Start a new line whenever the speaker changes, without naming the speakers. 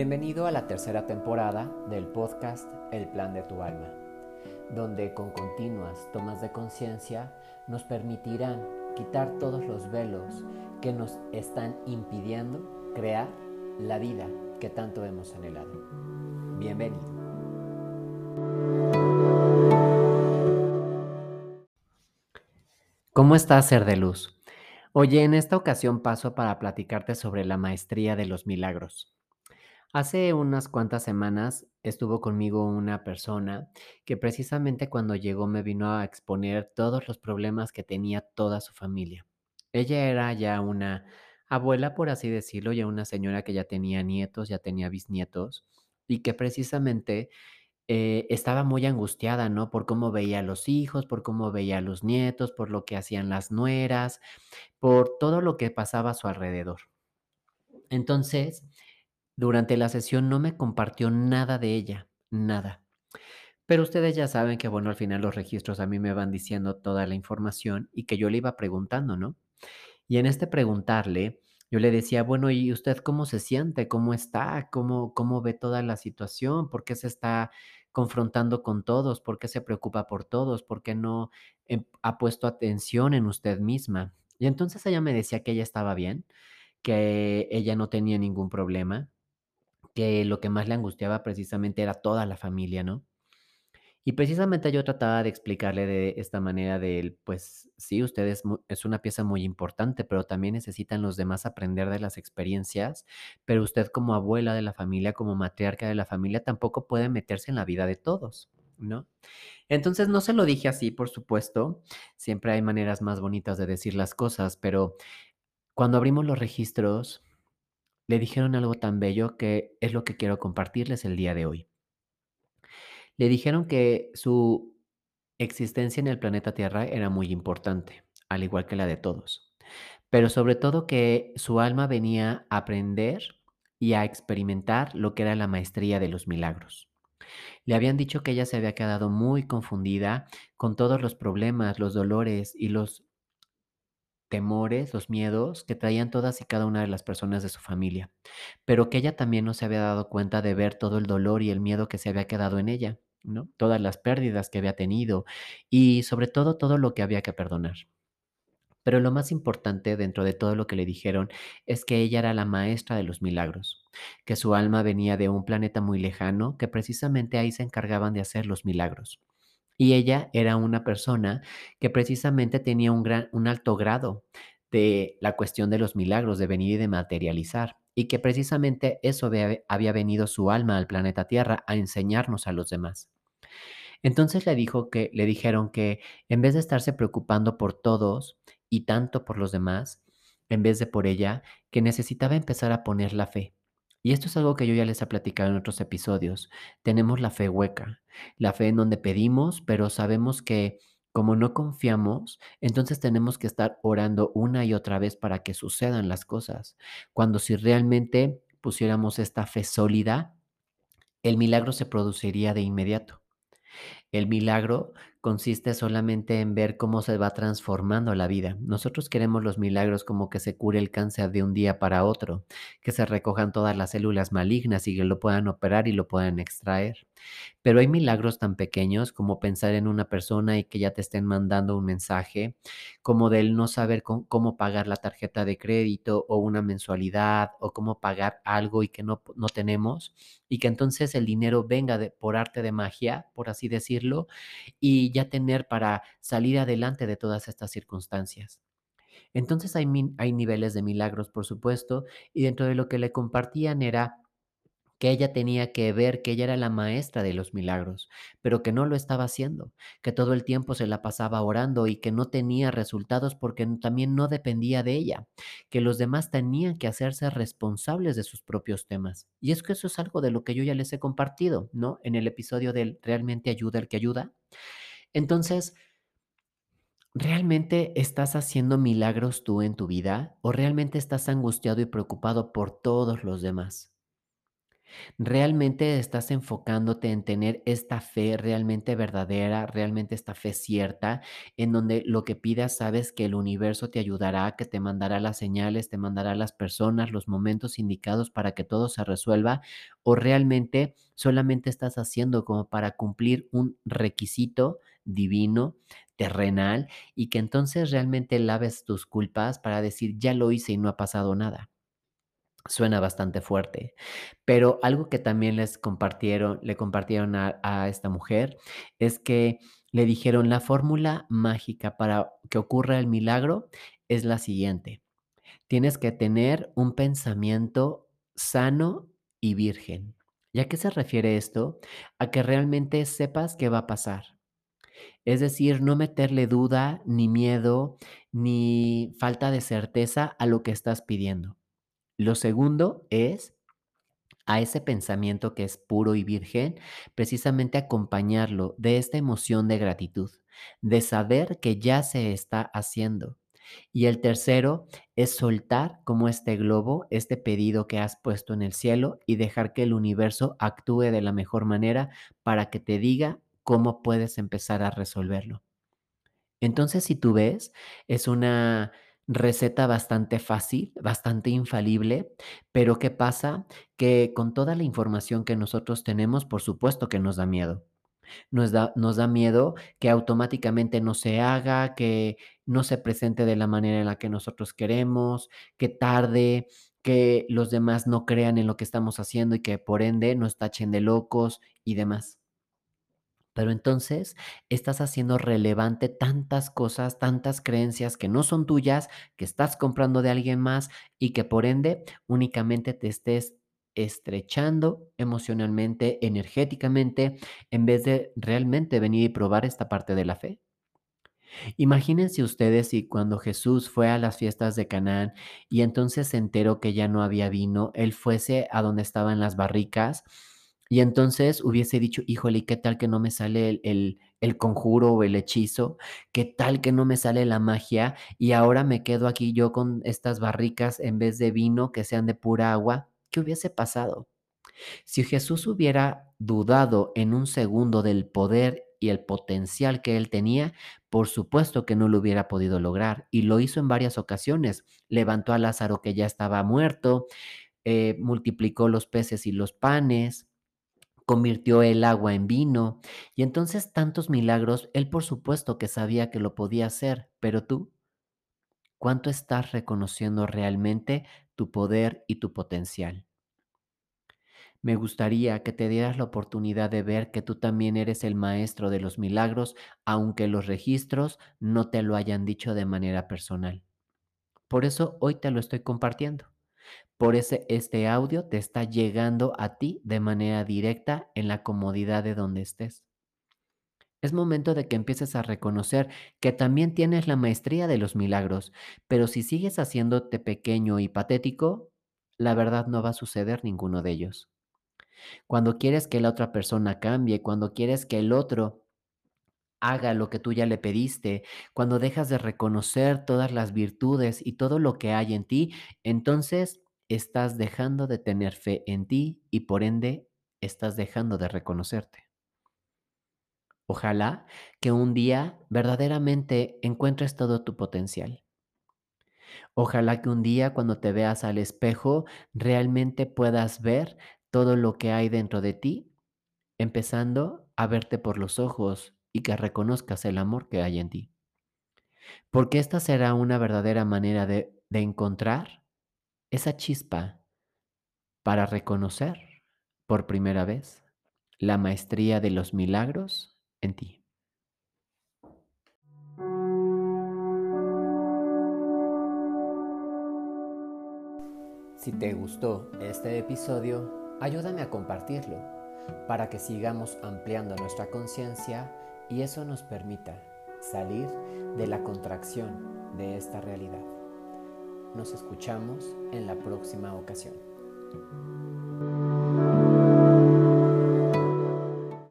Bienvenido a la tercera temporada del podcast El Plan de tu Alma, donde con continuas tomas de conciencia nos permitirán quitar todos los velos que nos están impidiendo crear la vida que tanto hemos anhelado. Bienvenido. ¿Cómo estás, ser de luz? Oye, en esta ocasión paso para platicarte sobre la maestría de los milagros. Hace unas cuantas semanas estuvo conmigo una persona que precisamente cuando llegó me vino a exponer todos los problemas que tenía toda su familia. Ella era ya una abuela, por así decirlo, ya una señora que ya tenía nietos, ya tenía bisnietos y que precisamente eh, estaba muy angustiada, ¿no? Por cómo veía a los hijos, por cómo veía a los nietos, por lo que hacían las nueras, por todo lo que pasaba a su alrededor. Entonces, durante la sesión no me compartió nada de ella, nada. Pero ustedes ya saben que, bueno, al final los registros a mí me van diciendo toda la información y que yo le iba preguntando, ¿no? Y en este preguntarle, yo le decía, bueno, ¿y usted cómo se siente? ¿Cómo está? ¿Cómo, cómo ve toda la situación? ¿Por qué se está confrontando con todos? ¿Por qué se preocupa por todos? ¿Por qué no em, ha puesto atención en usted misma? Y entonces ella me decía que ella estaba bien, que ella no tenía ningún problema, que lo que más le angustiaba precisamente era toda la familia, ¿no? Y precisamente yo trataba de explicarle de esta manera de, pues sí, usted es, es una pieza muy importante, pero también necesitan los demás aprender de las experiencias, pero usted como abuela de la familia, como matriarca de la familia, tampoco puede meterse en la vida de todos, ¿no? Entonces no se lo dije así, por supuesto, siempre hay maneras más bonitas de decir las cosas, pero cuando abrimos los registros, le dijeron algo tan bello que es lo que quiero compartirles el día de hoy. Le dijeron que su existencia en el planeta Tierra era muy importante, al igual que la de todos, pero sobre todo que su alma venía a aprender y a experimentar lo que era la maestría de los milagros. Le habían dicho que ella se había quedado muy confundida con todos los problemas, los dolores y los temores, los miedos que traían todas y cada una de las personas de su familia, pero que ella también no se había dado cuenta de ver todo el dolor y el miedo que se había quedado en ella, ¿no? Todas las pérdidas que había tenido y sobre todo todo lo que había que perdonar. Pero lo más importante dentro de todo lo que le dijeron es que ella era la maestra de los milagros, que su alma venía de un planeta muy lejano, que precisamente ahí se encargaban de hacer los milagros. Y ella era una persona que precisamente tenía un gran un alto grado de la cuestión de los milagros, de venir y de materializar, y que precisamente eso había venido su alma al planeta Tierra a enseñarnos a los demás. Entonces le dijo que le dijeron que en vez de estarse preocupando por todos y tanto por los demás, en vez de por ella, que necesitaba empezar a poner la fe. Y esto es algo que yo ya les he platicado en otros episodios. Tenemos la fe hueca, la fe en donde pedimos, pero sabemos que como no confiamos, entonces tenemos que estar orando una y otra vez para que sucedan las cosas. Cuando si realmente pusiéramos esta fe sólida, el milagro se produciría de inmediato. El milagro consiste solamente en ver cómo se va transformando la vida. Nosotros queremos los milagros como que se cure el cáncer de un día para otro, que se recojan todas las células malignas y que lo puedan operar y lo puedan extraer. Pero hay milagros tan pequeños como pensar en una persona y que ya te estén mandando un mensaje, como del no saber cómo, pagar la tarjeta de crédito o una mensualidad o cómo pagar algo y que no, no tenemos y que entonces el dinero venga por arte de magia, por así decirlo, y ya tener para salir adelante de todas estas circunstancias. Entonces hay, hay niveles de milagros, por supuesto, y dentro de lo que le compartían era que ella tenía que ver que ella era la maestra de los milagros, pero que no lo estaba haciendo, que todo el tiempo se la pasaba orando y que no tenía resultados porque también no dependía de ella, que los demás tenían que hacerse responsables de sus propios temas. Y es que eso es algo de lo que yo ya les he compartido, ¿no? En el episodio del ¿Realmente ayuda el que ayuda? Entonces, ¿realmente estás haciendo milagros tú en tu vida o realmente estás angustiado y preocupado por todos los demás? ¿Realmente estás enfocándote en tener esta fe realmente verdadera, realmente esta fe cierta, en donde lo que pidas sabes que el universo te ayudará, que te mandará las señales, te mandará las personas, los momentos indicados para que todo se resuelva? ¿O realmente solamente estás haciendo como para cumplir un requisito divino, terrenal, y que entonces realmente laves tus culpas para decir, ya lo hice y no ha pasado nada? Suena bastante fuerte, pero algo que también les compartieron le compartieron a a esta mujer, es que le dijeron: "La fórmula mágica para que ocurra el milagro es la siguiente, tienes que tener un pensamiento sano y virgen". ¿Y a qué se refiere esto? A que realmente sepas qué va a pasar. Es decir, no meterle duda, ni miedo, ni falta de certeza a lo que estás pidiendo. Lo segundo es a ese pensamiento que es puro y virgen, precisamente acompañarlo de esta emoción de gratitud, de saber que ya se está haciendo. Y el tercero es soltar como este globo, este pedido que has puesto en el cielo y dejar que el universo actúe de la mejor manera para que te diga cómo puedes empezar a resolverlo. Entonces, si tú ves, es una receta bastante fácil, bastante infalible, pero ¿qué pasa? Que con toda la información que nosotros tenemos, por supuesto que nos da miedo. Nos da nos da miedo que automáticamente no se haga, que no se presente de la manera en la que nosotros queremos, que tarde, que los demás no crean en lo que estamos haciendo y que por ende nos tachen de locos y demás. Pero entonces estás haciendo relevante tantas cosas, tantas creencias que no son tuyas, que estás comprando de alguien más y que por ende únicamente te estés estrechando emocionalmente, energéticamente, en vez de realmente venir y probar esta parte de la fe. Imagínense ustedes si cuando Jesús fue a las fiestas de Canaán y entonces se enteró que ya no había vino, él fuese a donde estaban las barricas y entonces hubiese dicho: "Híjole, ¿y qué tal que no me sale el el el conjuro o el hechizo? ¿Qué tal que no me sale la magia? Y ahora me quedo aquí yo con estas barricas en vez de vino que sean de pura agua". ¿Qué hubiese pasado? Si Jesús hubiera dudado en un segundo del poder y el potencial que él tenía, por supuesto que no lo hubiera podido lograr, y lo hizo en varias ocasiones. Levantó a Lázaro que ya estaba muerto, eh, multiplicó los peces y los panes, convirtió el agua en vino, y entonces tantos milagros, él por supuesto que sabía que lo podía hacer, pero tú, ¿cuánto estás reconociendo realmente tu poder y tu potencial? Me gustaría que te dieras la oportunidad de ver que tú también eres el maestro de los milagros, aunque los registros no te lo hayan dicho de manera personal. Por eso hoy te lo estoy compartiendo. Por ese este audio te está llegando a ti de manera directa en la comodidad de donde estés. Es momento de que empieces a reconocer que también tienes la maestría de los milagros, pero si sigues haciéndote pequeño y patético, la verdad no va a suceder ninguno de ellos. Cuando quieres que la otra persona cambie, cuando quieres que el otro haga lo que tú ya le pediste, cuando dejas de reconocer todas las virtudes y todo lo que hay en ti, entonces estás dejando de tener fe en ti y por ende estás dejando de reconocerte. Ojalá que un día verdaderamente encuentres todo tu potencial. Ojalá que un día cuando te veas al espejo realmente puedas ver todo lo que hay dentro de ti, empezando a verte por los ojos y que reconozcas el amor que hay en ti. Porque esta será una verdadera manera de, de encontrar esa chispa para reconocer por primera vez la maestría de los milagros en ti. Si te gustó este episodio, ayúdame a compartirlo para que sigamos ampliando nuestra conciencia y eso nos permita salir de la contracción de esta realidad. Nos escuchamos en la próxima ocasión.